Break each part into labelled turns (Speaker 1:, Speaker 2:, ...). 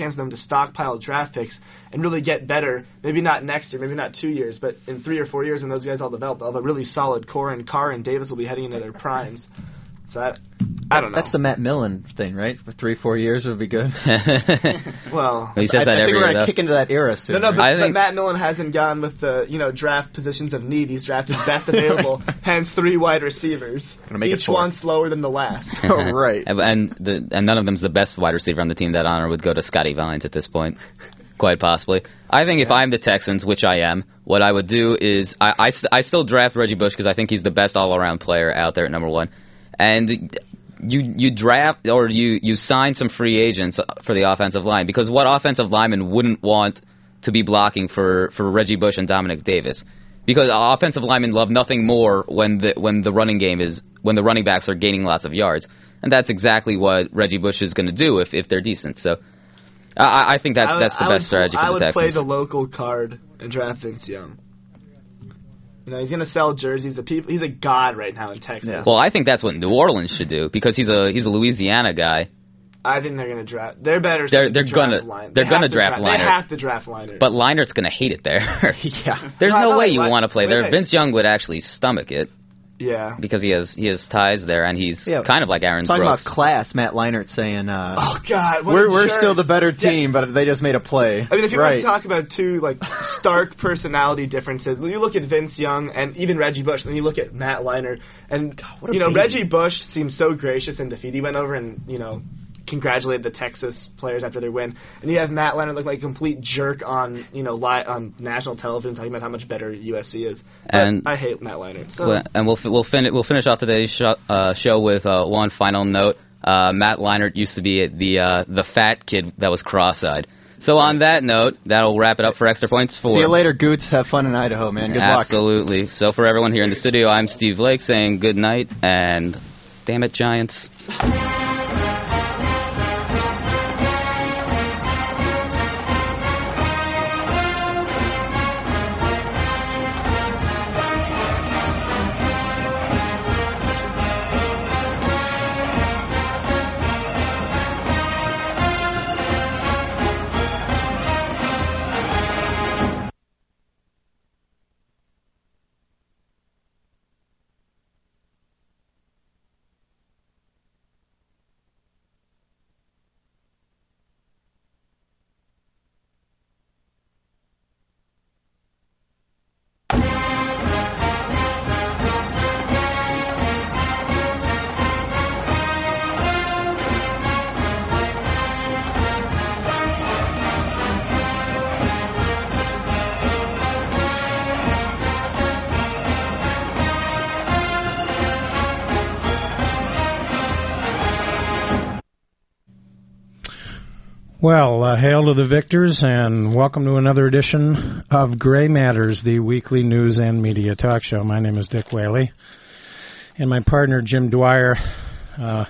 Speaker 1: chance them to stockpile draft picks and really get better. Maybe not next year, maybe not two years, but in three or four years, and those guys all develop, they'll have a really solid core, and Carr and Davis will be heading into their primes. So I, I don't know.
Speaker 2: That's the Matt Millen thing, right? For three, four years would be good.
Speaker 1: well,
Speaker 3: he says
Speaker 2: I,
Speaker 3: that
Speaker 2: I think
Speaker 3: every
Speaker 2: we're gonna
Speaker 3: though.
Speaker 2: kick into that era soon.
Speaker 1: No, no,
Speaker 2: right?
Speaker 1: but,
Speaker 3: I
Speaker 1: but Matt Millen hasn't gone with the you know draft positions of need. He's drafted best available, hence three wide receivers,
Speaker 2: Gonna make it
Speaker 1: each one slower than the last.
Speaker 2: Oh, right.
Speaker 3: and and, the, and none of them's the best wide receiver on the team. That honor would go to Scottie Vines at this point, quite possibly. I think if I'm the Texans, which I am, what I would do is I, I, st- I still draft Reggie Bush because I think he's the best all-around player out there at number one, and you you draft or you you sign some free agents for the offensive line because what offensive lineman wouldn't want to be blocking for for Reggie Bush and Domanick Davis? Because offensive linemen love nothing more when the when the running game is when the running backs are gaining lots of yards, and that's exactly what Reggie Bush is going to do if if they're decent. So. I, I think that
Speaker 1: I would-
Speaker 3: that's the
Speaker 1: I would-
Speaker 3: best strategy for
Speaker 1: I
Speaker 3: the
Speaker 1: would
Speaker 3: Texans.
Speaker 1: play the local card and draft Vince Young. You know, he's gonna sell jerseys. The people, he's a god right now in Texas.
Speaker 2: Yeah.
Speaker 3: well, I think that's what New Orleans should do because he's a he's a Louisiana guy.
Speaker 1: I think they're gonna draft. They're better.
Speaker 3: They're- they're
Speaker 1: draft
Speaker 3: gonna-
Speaker 1: line.
Speaker 3: they're
Speaker 1: They
Speaker 3: gonna
Speaker 1: to
Speaker 3: draft
Speaker 1: They have to draft Leinart.
Speaker 3: But Leinart's going to hate it there.
Speaker 2: yeah.
Speaker 3: There's
Speaker 1: No,
Speaker 3: no way
Speaker 1: wait,
Speaker 3: you want to play
Speaker 1: Wait,
Speaker 3: there.
Speaker 1: wait.
Speaker 3: Vince Young would actually stomach it
Speaker 1: yeah.
Speaker 3: because he has he has ties there and he's
Speaker 2: Yeah.
Speaker 3: kind of like Aaron
Speaker 2: Talking
Speaker 3: Brooks.
Speaker 2: about class, Matt Leinart saying, uh,
Speaker 1: Oh God, what
Speaker 2: "We're
Speaker 1: a
Speaker 2: we're
Speaker 1: jerk.
Speaker 2: still the better
Speaker 1: Yeah.
Speaker 2: team, but they just made a play."
Speaker 1: I mean, if you
Speaker 2: right.
Speaker 1: want to talk about two like stark personality differences, when you look at Vince Young and even Reggie Bush, and you look at Matt Leinart, and
Speaker 2: what a
Speaker 1: you know
Speaker 2: baby.
Speaker 1: Reggie Bush seems so gracious and defeat. He went over and you know congratulated the Texas players after their win, and you have Matt Leinart look like a complete jerk on you know li- on national television talking about how much better USC is. But
Speaker 3: And-
Speaker 1: I hate Matt Leinart. So
Speaker 3: Well, and we'll fi- we'll fin- we'll finish off today's show, uh, show with uh, one final note. Uh, Matt Leinart used to be the uh, the fat kid that was cross-eyed. So on that note, that'll wrap it up for extra points for
Speaker 2: See you later, Goots. Have fun in Idaho, man. Good luck.
Speaker 3: Absolutely. So for everyone here in the studio, I'm Steve Lake saying good night and damn it, Giants.
Speaker 4: Well, uh, hail to the victors, and welcome to another edition of Gray Matters, the weekly news and media talk show. My name is Dick Whaley, and my partner Jim Dwyer. Uh,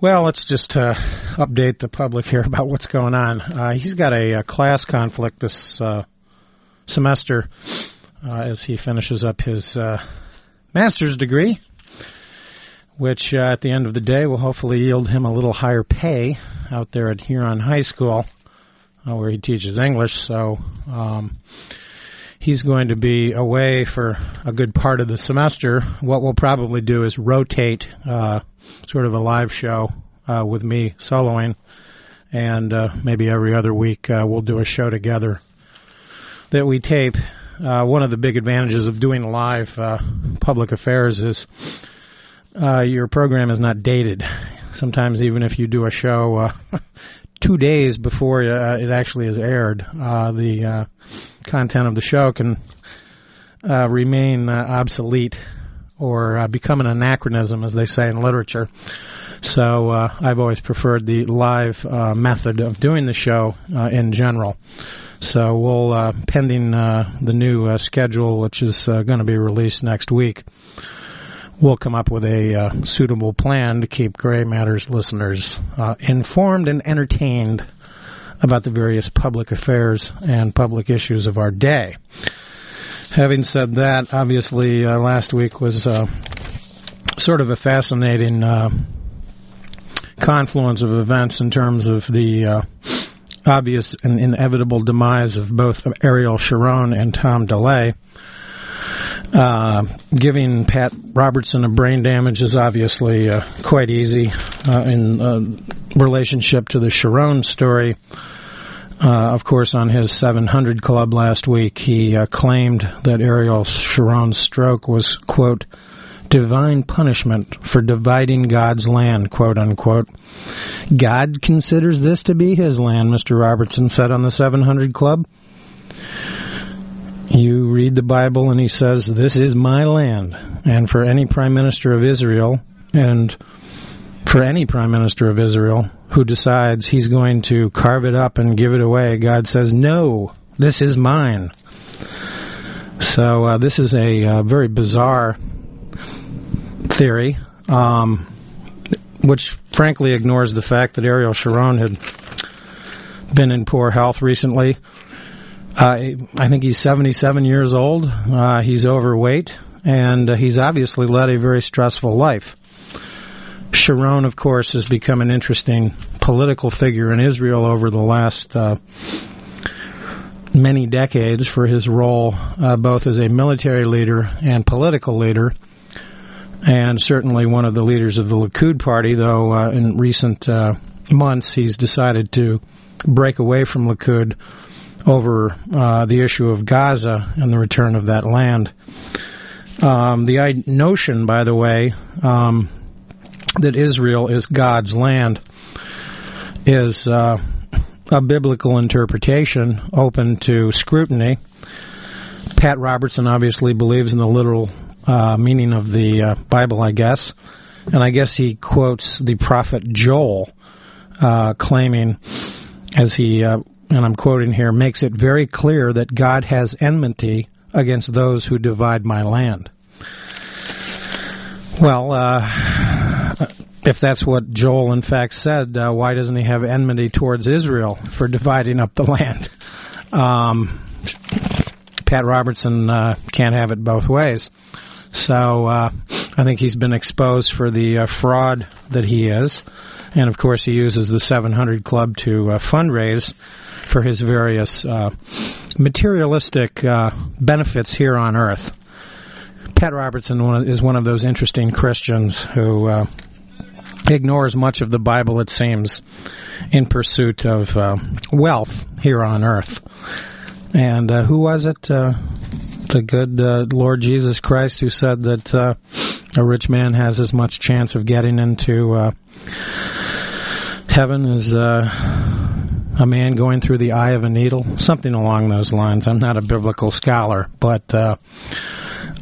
Speaker 4: well, let's just uh, update the public here about what's going on. Uh, he's got a, uh class conflict this uh, semester uh, as he finishes up his master's degree which at the end of the day will hopefully yield him a little higher pay out there at Huron High School, uh, where he teaches English. So um, he's going to be away for a good part of the semester. What we'll probably do is rotate uh, sort of a live show uh, with me soloing, and uh, maybe every other week uh, we'll do a show together that we tape. Uh, one of the big advantages of doing live uh, public affairs is uh, your program is not dated. Sometimes, even if you do a show uh, two days before uh, it actually is aired, uh, the uh, content of the show can uh, remain uh, obsolete or become an anachronism, as they say in literature. So I've always preferred the live method of doing the show in general. So we'll, pending the new schedule, which is going to be released next week, we'll come up with a uh, suitable plan to keep Gray Matters listeners uh, informed and entertained about the various public affairs and public issues of our day. Having said that, obviously uh, last week was uh, sort of a fascinating uh, confluence of events in terms of the uh, obvious and inevitable demise of both Ariel Sharon and Tom DeLay. Uh, giving Pat Robertson a brain damage is obviously uh, quite easy uh, in uh, relationship to the Sharon story. Uh, of course, on his 700 Club last week, he uh, claimed that Ariel Sharon's stroke was, quote, divine punishment for dividing God's land, quote unquote. God considers this to be his land, Mr. Robertson said on the 700 Club. You read the Bible and he says, This is my land. And for any prime minister of Israel, and for any prime minister of Israel who decides he's going to carve it up and give it away, God says, No, this is mine. So uh, this is a uh, very bizarre theory, um, which frankly ignores the fact that Ariel Sharon had been in poor health recently. Uh, I think he's 77 years old. Uh, he's overweight, and uh, he's obviously led a very stressful life. Sharon, of course, has become an interesting political figure in Israel over the last uh, many decades for his role uh, both as a military leader and political leader, and certainly one of the leaders of the Likud party, though uh, in recent months he's decided to break away from Likud over uh, the issue of Gaza and the return of that land. Um, the notion, by the way, um, that Israel is God's land is uh, a biblical interpretation open to scrutiny. Pat Robertson obviously believes in the literal uh, meaning of the uh, Bible, I guess. And I guess he quotes the prophet Joel, uh, claiming, as he uh, and I'm quoting here, makes it very clear that God has enmity against those who divide my land. Well, uh, if that's what Joel in fact said, uh, why doesn't he have enmity towards Israel for dividing up the land? Um, Pat Robertson uh, can't have it both ways. So uh, I think he's been exposed for the uh, fraud that he is. And of course, he uses the 700 Club to uh, fundraise for his various uh, materialistic uh, benefits here on earth. Pat Robertson is one of those interesting Christians who uh, ignores much of the Bible, it seems, in pursuit of uh, wealth here on earth. And uh, who was it? Uh, the good Lord Jesus Christ who said that a rich man has as much chance of getting into heaven as a man going through the eye of a needle, something along those lines. I'm not a biblical scholar, but uh,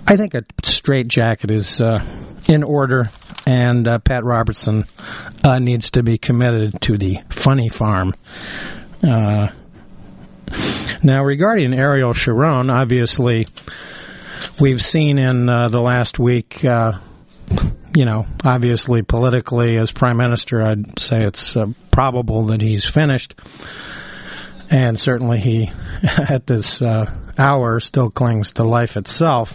Speaker 4: I think a straitjacket is uh, in order, and uh, Pat Robertson uh, needs to be committed to the funny farm. Uh, now, regarding Ariel Sharon, obviously, we've seen in uh, the last week you know, obviously politically as prime minister, I'd say it's uh, probable that he's finished. And certainly he, at this uh, hour, still clings to life itself.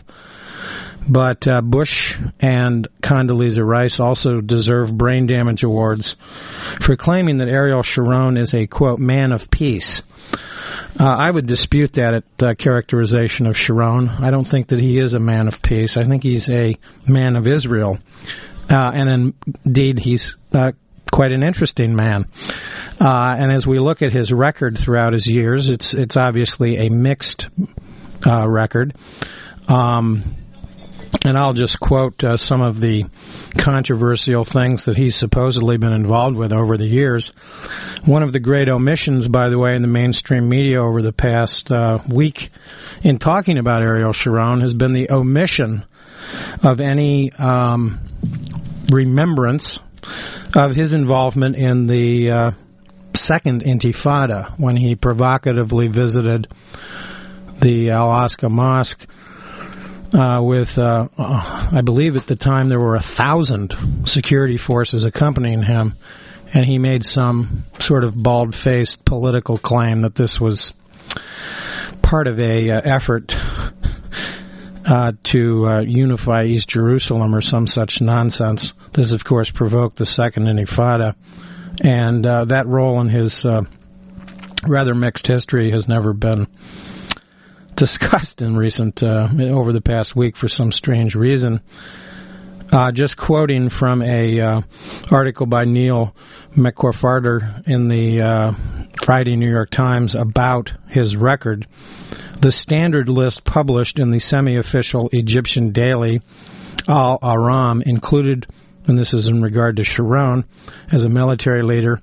Speaker 4: But uh, Bush and Condoleezza Rice also deserve brain damage awards for claiming that Ariel Sharon is a, quote, man of peace. Uh, I would dispute that uh, characterization of Sharon. I don't think that he is a man of peace. I think he's a man of Israel. Uh, and indeed, he's uh, quite an interesting man. Uh, and as we look at his record throughout his years, it's it's obviously a mixed uh, record. Um, and I'll just quote uh, some of the controversial things that he's supposedly been involved with over the years. One of the great omissions, by the way, in the mainstream media over the past uh, week in talking about Ariel Sharon has been the omission of any um, remembrance of his involvement in the uh, second Intifada when he provocatively visited the Al Aqsa Mosque uh, with, uh, I believe at the time there were a thousand security forces accompanying him, and he made some sort of bald-faced political claim that this was part of a uh, effort uh, to uh, unify East Jerusalem or some such nonsense. This, of course, provoked the Second Intifada, and uh, that role in his uh, rather mixed history has never been discussed in recent uh, over the past week for some strange reason. Uh, just quoting from a uh, article by Neil MacFarquhar in the uh, Friday New York Times about his record, the standard list published in the semi-official Egyptian daily Al Ahram included, and this is in regard to Sharon as a military leader,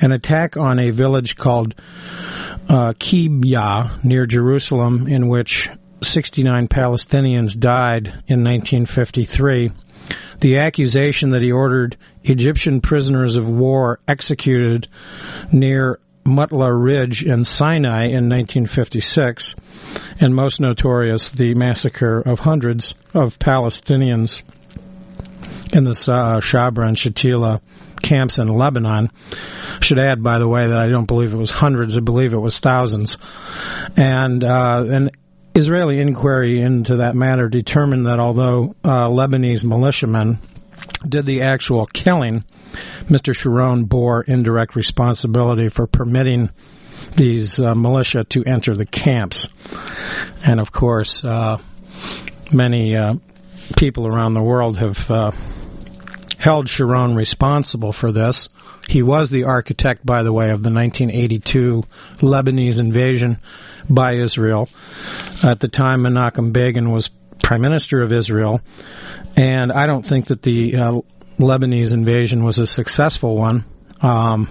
Speaker 4: an attack on a village called uh, Kibya near Jerusalem, in which 69 Palestinians died in 1953 the accusation that he ordered Egyptian prisoners of war executed near Mutla Ridge in Sinai in 1956, and most notorious, the massacre of hundreds of Palestinians in the Shabra and Shatila camps in Lebanon. Should add, by the way, that I don't believe it was hundreds; I believe it was thousands. And uh, an Israeli inquiry into that matter determined that although uh, Lebanese militiamen did the actual killing, Mr. Sharon bore indirect responsibility for permitting these uh, militia to enter the camps. And of course, uh, many uh, people around the world have uh, held Sharon responsible for this. He was the architect, by the way, of the 1982 Lebanese invasion by Israel. At the time, Menachem Begin was prime minister of Israel, and I don't think that the uh, Lebanese invasion was a successful one, um,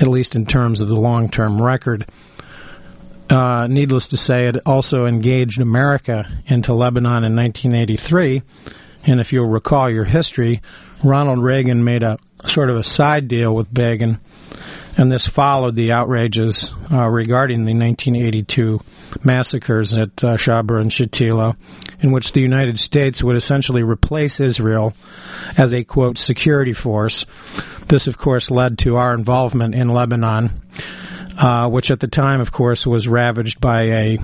Speaker 4: at least in terms of the long-term record. Uh, needless to say, it also engaged America into Lebanon in 1983. And if you'll recall your history, Ronald Reagan made a sort of a side deal with Begin and this followed the outrages uh, regarding the 1982 massacres at uh, Shabra and Shatila, in which the United States would essentially replace Israel as a, quote, security force. This, of course, led to our involvement in Lebanon, uh, which at the time, of course, was ravaged by a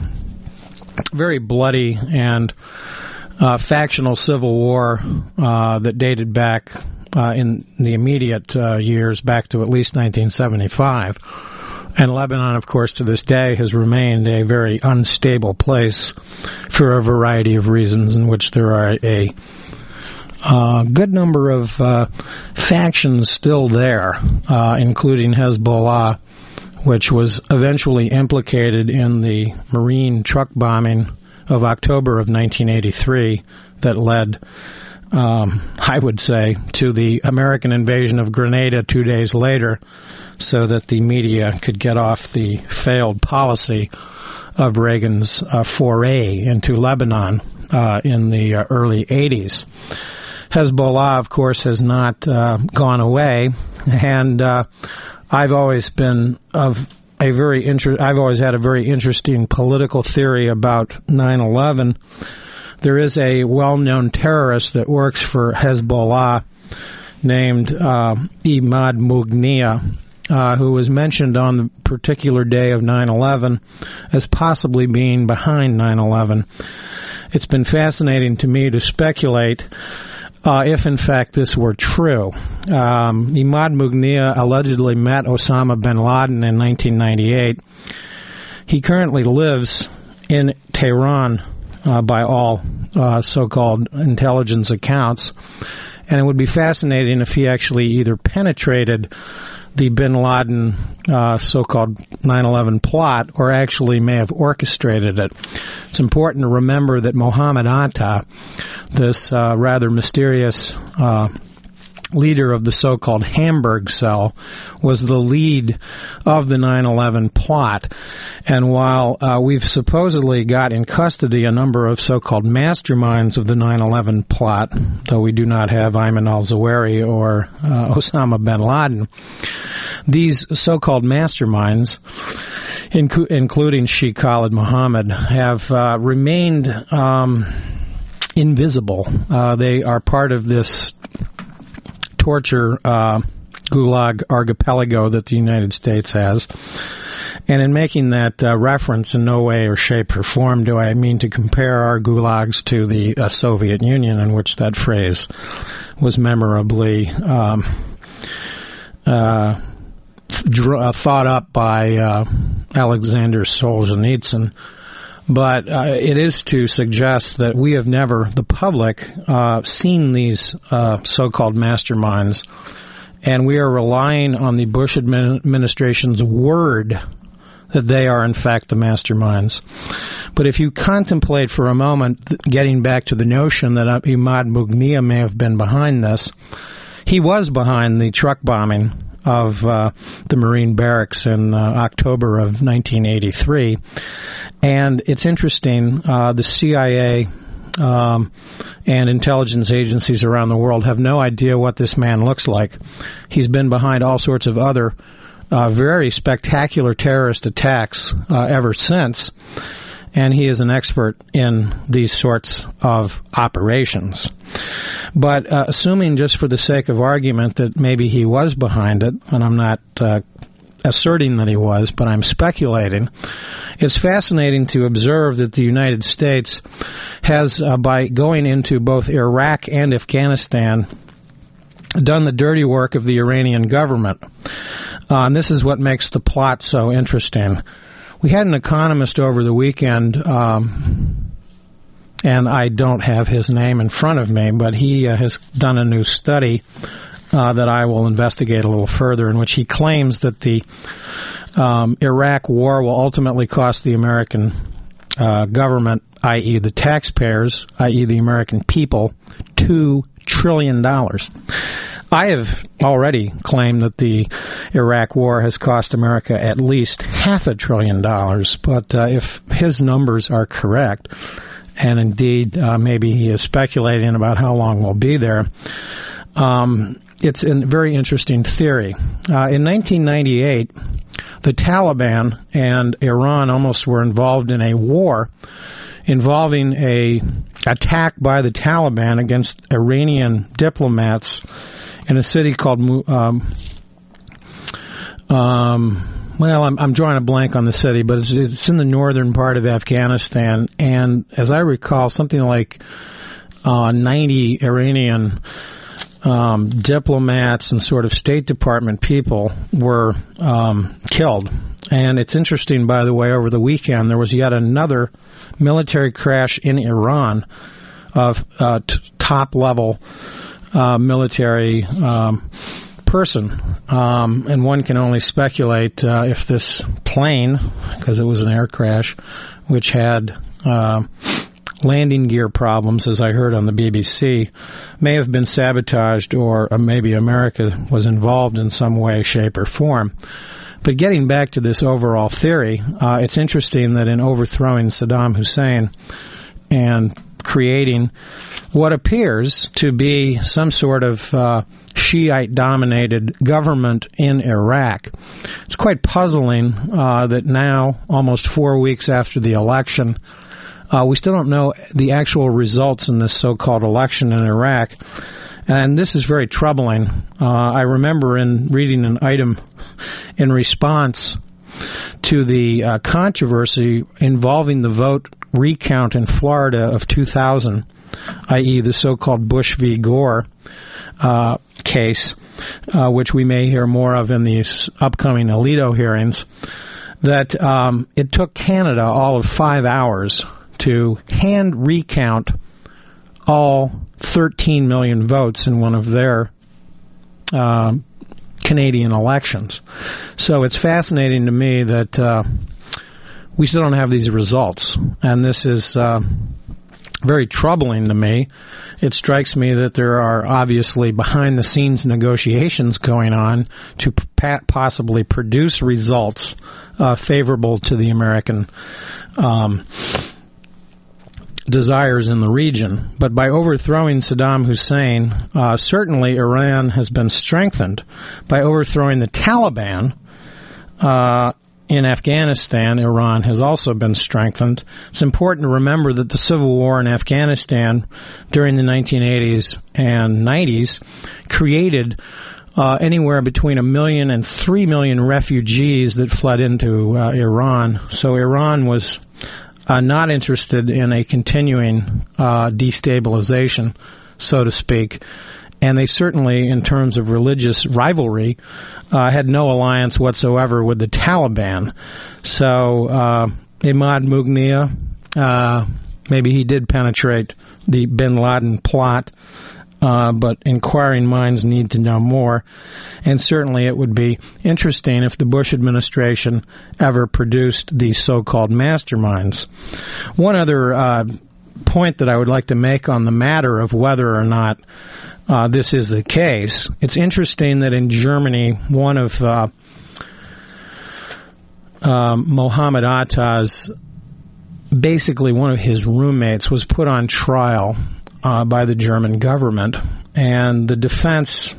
Speaker 4: very bloody and uh, factional civil war uh, that dated back uh, in the immediate uh, years back to at least 1975. And Lebanon, of course, to this day has remained a very unstable place for a variety of reasons, in which there are a uh, good number of uh, factions still there, uh, including Hezbollah, which was eventually implicated in the Marine truck bombing of October of 1983 that led um, I would say, to the American invasion of Grenada two days later so that the media could get off the failed policy of Reagan's uh, foray into Lebanon uh, in the uh, early 80s. Hezbollah, of course, has not uh, gone away, and uh, I've always been of a very inter- I've always had a very interesting political theory about 9/11 there is a well-known terrorist that works for Hezbollah named uh, Imad Mughniyeh, uh, who was mentioned on the particular day of 9/11 as possibly being behind 9/11. It's been fascinating to me to speculate uh, if in fact this were true. Um, Imad allegedly met Osama bin Laden in 1998. He currently lives in Tehran uh, by all uh, so-called intelligence accounts. And it would be fascinating if he actually either penetrated the bin Laden uh, so-called 9/11 plot, or actually may have orchestrated it. It's important to remember that Mohammed Atta, this uh, rather mysterious uh, leader of the so-called Hamburg cell, was the lead of the 9/11 plot. And while uh, we've supposedly got in custody a number of so-called masterminds of the 9/11 plot, though we do not have Ayman al-Zawahiri or uh, Osama bin Laden, these so-called masterminds, inc- including Sheikh Khalid Mohammed, have uh, remained. Um, invisible. Uh, they are part of this torture uh, gulag archipelago that the United States has. And in making that uh, reference, in no way or shape or form do I mean to compare our gulags to the uh, Soviet Union, in which that phrase was memorably um, uh, uh thought up by uh, Alexander Solzhenitsyn. But uh, it is to suggest that we have never, the public, uh, seen these uh, so-called masterminds and we are relying on the Bush administration's word that they are in fact the masterminds. But if you contemplate for a moment, getting back to the notion that uh, Imad Mughniyeh may have been behind this, he was behind the truck bombing of uh, the Marine barracks in uh, October of 1983. And it's interesting, uh, the CIA um, and intelligence agencies around the world have no idea what this man looks like. He's been behind all sorts of other uh, very spectacular terrorist attacks uh, ever since, and he is an expert in these sorts of operations. But uh, assuming, just for the sake of argument, that maybe he was behind it, and I'm not uh, asserting that he was, but I'm speculating. It's fascinating to observe that the United States has, uh, by going into both Iraq and Afghanistan, done the dirty work of the Iranian government. Uh, and this is what makes the plot so interesting. We had an economist over the weekend, um, and I don't have his name in front of me, but he uh, has done a new study uh, that I will investigate a little further, in which he claims that the um, Iraq war will ultimately cost the American uh, government, i.e., the taxpayers, i.e., the American people, two trillion dollars. I have already claimed that the Iraq War has cost America at least half a trillion dollars, but uh, if his numbers are correct, and indeed uh, maybe he is speculating about how long we'll be there, um, it's a very interesting theory. Uh, in 1998, the Taliban and Iran almost were involved in a war involving a attack by the Taliban against Iranian diplomats in a city called um, um, well, I'm, I'm drawing a blank on the city, but it's, it's in the northern part of Afghanistan, and as I recall, something like uh, 90 Iranian um, diplomats and sort of State Department people were um, killed. And it's interesting, by the way, over the weekend there was yet another military crash in Iran of uh, t- top level uh, military um, person. Um, and one can only speculate uh, if this plane, because it was an air crash, which had uh, landing gear problems, as I heard on the BBC, may have been sabotaged or uh, maybe America was involved in some way, shape, or form. But getting back to this overall theory, uh, it's interesting that in overthrowing Saddam Hussein and creating what appears to be some sort of uh, Shiite dominated government in Iraq. It's quite puzzling uh, that now, almost four weeks after the election, uh, we still don't know the actual results in this so-called election in Iraq, and this is very troubling. Uh, I remember in reading an item in response to the uh, controversy involving the vote recount in Florida of 2000, i.e., the so-called Bush v. Gore uh, case, uh, which we may hear more of in these upcoming Alito hearings. That um, it took Canada all of five hours to hand recount all 13 million votes in one of their uh, Canadian elections. So it's fascinating to me that uh, we still don't have these results, and this is uh, very troubling to me. It strikes me that there are obviously behind the scenes negotiations going on to p- possibly produce results uh, favorable to the American. Um, desires in the region. But by overthrowing Saddam Hussein, uh, certainly Iran has been strengthened. By overthrowing the Taliban uh, in Afghanistan, Iran has also been strengthened. It's important to remember that the civil war in Afghanistan during the 1980s and 90s created uh, anywhere between a million and three million refugees that fled into uh, Iran. So Iran was uh, not interested in a continuing uh, destabilization, so to speak. And they certainly, in terms of religious rivalry, uh, had no alliance whatsoever with the Taliban. So uh, Imad Mughniyeh, uh, maybe he did penetrate the Bin Laden plot uh, but inquiring minds need to know more. And certainly it would be interesting if the Bush administration ever produced these so called masterminds. One other uh, point that I would like to make on the matter of whether or not uh, this is the case, it's interesting that in Germany, one of uh, um, Mohammed Atta's basically one of his roommates was put on trial uh, by the German government, and the defense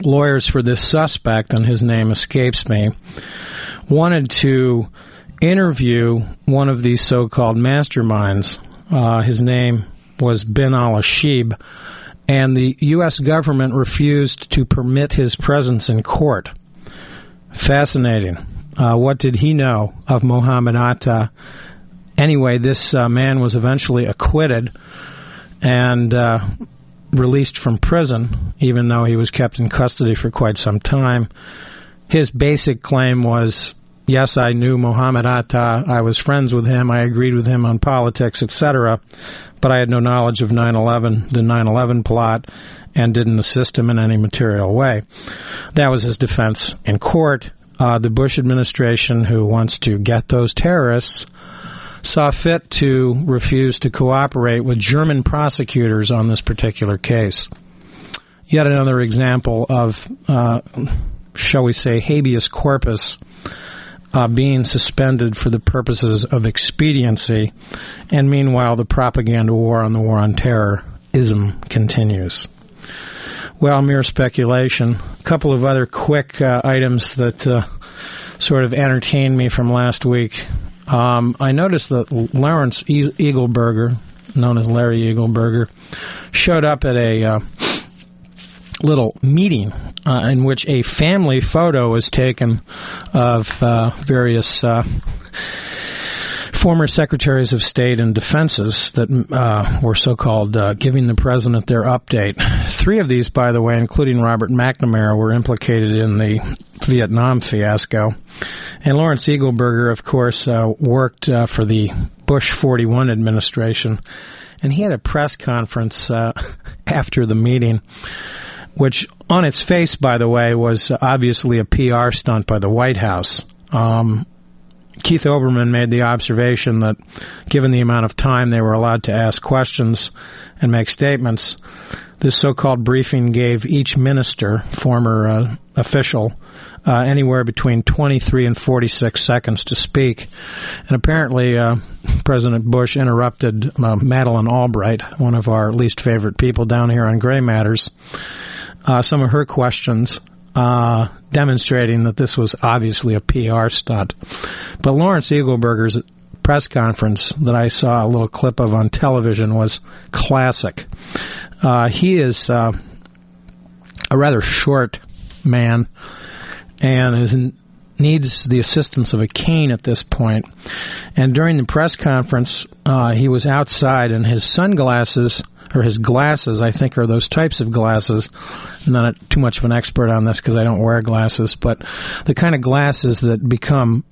Speaker 4: lawyers for this suspect, and his name escapes me, wanted to interview one of these so-called masterminds. Uh, his name was Bin al-Shibh, and the U.S. government refused to permit his presence in court. Fascinating. Uh, what did he know of Mohammed Atta? Anyway, this uh, man was eventually acquitted and uh, released from prison, even though he was kept in custody for quite some time. His basic claim was yes, I knew Mohammed Atta, I was friends with him, I agreed with him on politics, etc., but I had no knowledge of 9 11, the 9 11 plot, and didn't assist him in any material way. That was his defense in court. Uh, the Bush administration, who wants to get those terrorists, saw fit to refuse to cooperate with German prosecutors on this particular case. Yet another example of, uh, shall we say, habeas corpus uh, being suspended for the purposes of expediency, and meanwhile the propaganda war on the war on terror ism continues. Well, mere speculation. A couple of other quick uh, items that uh, sort of entertained me from last week. Um, I noticed that Lawrence e- Eagleburger, known as Larry Eagleburger, showed up at a uh, little meeting uh, in which a family photo was taken of uh, various uh, former secretaries of state and defenses that uh, were so-called uh, giving the president their update. Three of these, by the way, including Robert McNamara, were implicated in the Vietnam fiasco. And Lawrence Eagleburger, of course, uh, worked for the Bush 41 administration, and he had a press conference after the meeting, which, on its face, by the way, was obviously a PR stunt by the White House. Um, Keith Olbermann made the observation that given the amount of time they were allowed to ask questions and make statements, this so-called briefing gave each minister, former uh, official, uh, anywhere between 23 and 46 seconds to speak. And apparently, uh, President Bush interrupted uh, Madeleine Albright, one of our least favorite people down here on Gray Matters, uh, some of her questions. Uh, demonstrating that this was obviously a PR stunt. But Lawrence Eagleburger's press conference that I saw a little clip of on television was classic. Uh, he is uh, a rather short man and is in, needs the assistance of a cane at this point. And during the press conference, uh, he was outside, and his sunglasses or his glasses, I think, are those types of glasses. I'm not too much of an expert on this because I don't wear glasses, but the kind of glasses that become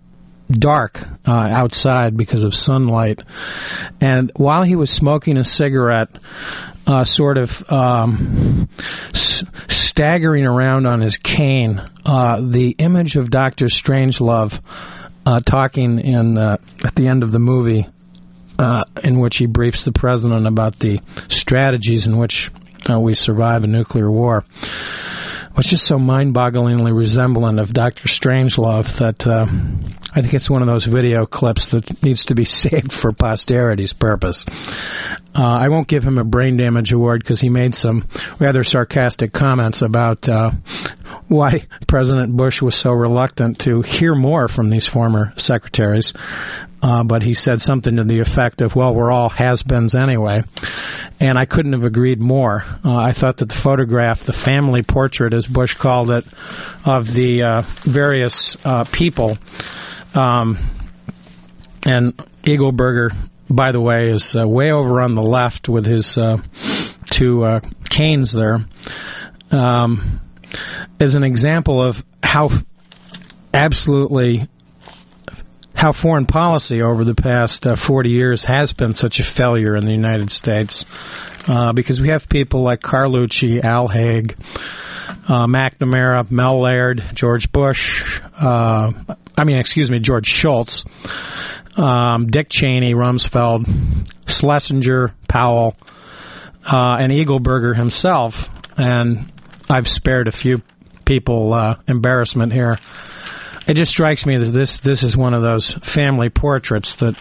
Speaker 4: dark uh, outside because of sunlight. And while he was smoking a cigarette, uh, sort of um, s- staggering around on his cane, uh, the image of Doctor Strangelove uh, talking in uh, at the end of the movie, uh, in which he briefs the president about the strategies in which we survive a nuclear war was just so mind-bogglingly resemblant of Doctor Strangelove that uh, I think it's one of those video clips that needs to be saved for posterity's purpose. Uh, I won't give him a brain damage award because he made some rather sarcastic comments about uh, why President Bush was so reluctant to hear more from these former secretaries. Uh, but he said something to the effect of, well, we're all has-beens anyway. And I couldn't have agreed more. Uh, I thought that the photograph, the family portrait, as Bush called it, of the uh, various uh, people, um, and Eagleburger, by the way, is uh, way over on the left with his uh, two uh, canes there, um, is an example of how absolutely how foreign policy over the past uh, 40 years has been such a failure in the United States. Uh, because we have people like Carlucci, Al Haig, uh, McNamara, Mel Laird, George Bush, uh, I mean, excuse me, George Shultz, um, Dick Cheney, Rumsfeld, Schlesinger, Powell, uh, and Eagleburger himself. And I've spared a few people uh, embarrassment here. It just strikes me that this this is one of those family portraits that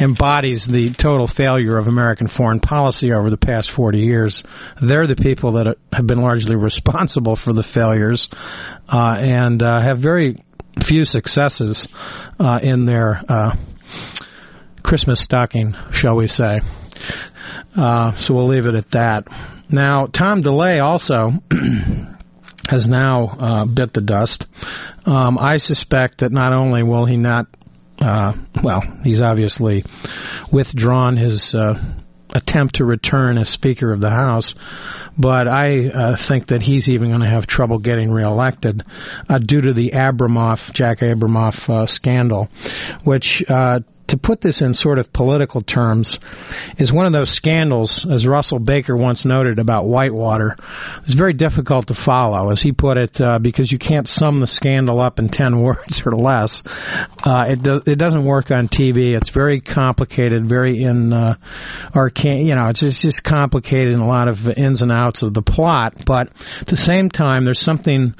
Speaker 4: embodies the total failure of American foreign policy over the past 40 years. They're the people that have been largely responsible for the failures uh, and uh, have very few successes uh, in their uh, Christmas stocking, shall we say. Uh, so we'll leave it at that. Now, Tom DeLay also has now uh, bit the dust. Um, I suspect that not only will he not, uh, well, he's obviously withdrawn his uh, attempt to return as Speaker of the House, but I uh, think that he's even going to have trouble getting reelected uh, due to the Abramoff, Jack Abramoff uh, scandal, which uh, to put this in sort of political terms, is one of those scandals, as Russell Baker once noted about Whitewater. It's very difficult to follow, as he put it, uh, because you can't sum the scandal up in ten words or less. Uh, it does. It doesn't work on TV. It's very complicated, very in uh, arcane. You know, it's, it's just complicated in a lot of ins and outs of the plot. But at the same time, there's something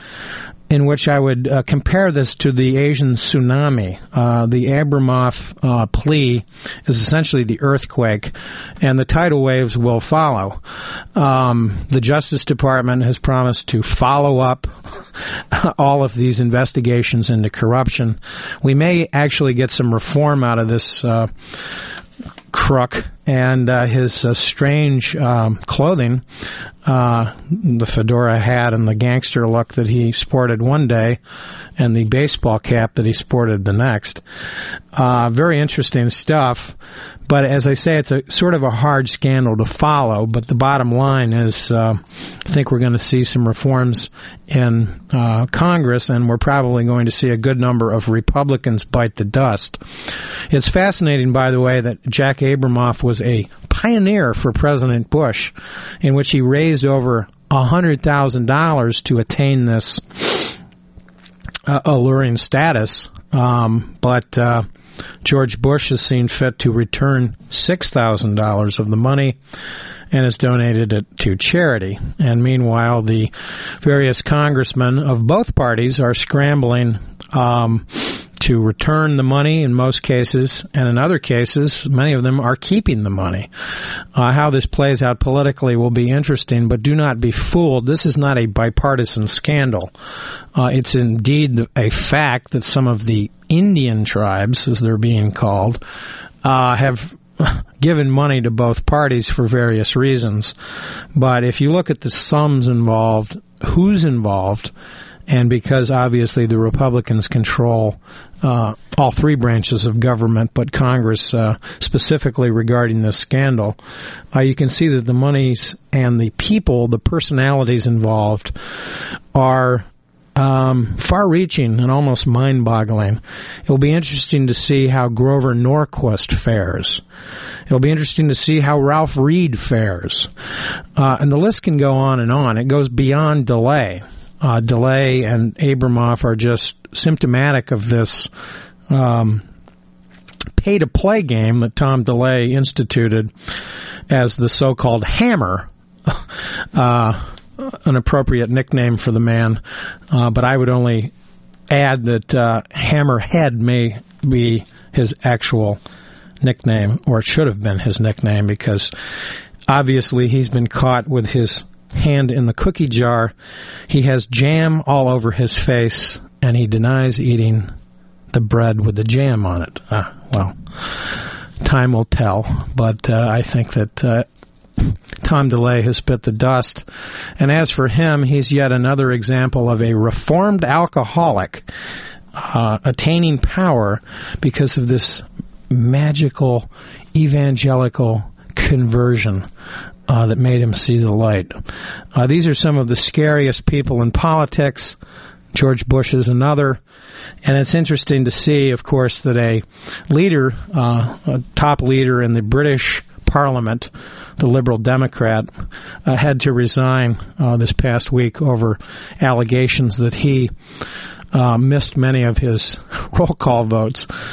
Speaker 4: in which I would uh, compare this to the Asian tsunami. Uh, the Abramoff uh, plea is essentially the earthquake, and the tidal waves will follow. Um, the Justice Department has promised to follow up all of these investigations into corruption. We may actually get some reform out of this uh, crook and uh, his uh, strange um, clothing, uh, the fedora hat and the gangster look that he sported one day, and the baseball cap that he sported the next. Uh, very interesting stuff. But as I say, it's a sort of a hard scandal to follow. But the bottom line is, uh, I think we're going to see some reforms in uh, Congress, and we're probably going to see a good number of Republicans bite the dust. It's fascinating, by the way, that Jack Abramoff was a pioneer for President Bush, in which he raised over $100,000 to attain this uh, alluring status. Um, but uh, George Bush has seen fit to return $6,000 of the money and has donated it to charity. And meanwhile, the various congressmen of both parties are scrambling um, to return the money in most cases, and in other cases, many of them are keeping the money. Uh, how this plays out politically will be interesting, but do not be fooled. This is not a bipartisan scandal. Uh, it's indeed a fact that some of the Indian tribes, as they're being called, uh, have given money to both parties for various reasons. But if you look at the sums involved, who's involved, and because obviously the Republicans control uh, all three branches of government, but Congress uh, specifically regarding this scandal, uh, you can see that the monies and the people, the personalities involved, are um, far-reaching and almost mind-boggling. It will be interesting to see how Grover Norquist fares. It'll be interesting to see how Ralph Reed fares, uh, and the list can go on and on. It goes beyond DeLay. Uh, DeLay and Abramoff are just symptomatic of this um, pay-to-play game that Tom DeLay instituted as the so-called Hammer. Uh, an appropriate nickname for the man, uh, but I would only add that uh, Hammerhead may be his actual nickname, or it should have been his nickname, because obviously he's been caught with his hand in the cookie jar. He has jam all over his face, and he denies eating the bread with the jam on it. Uh, well, time will tell, but uh, I think that uh, Tom DeLay has bit the dust. And as for him, he's yet another example of a reformed alcoholic uh, attaining power because of this magical evangelical conversion uh, that made him see the light. Uh, these are some of the scariest people in politics. George Bush is another. And it's interesting to see, of course, that a leader, uh, a top leader in the British Parliament, the Liberal Democrat, uh, had to resign uh, this past week over allegations that he uh, missed many of his roll call votes.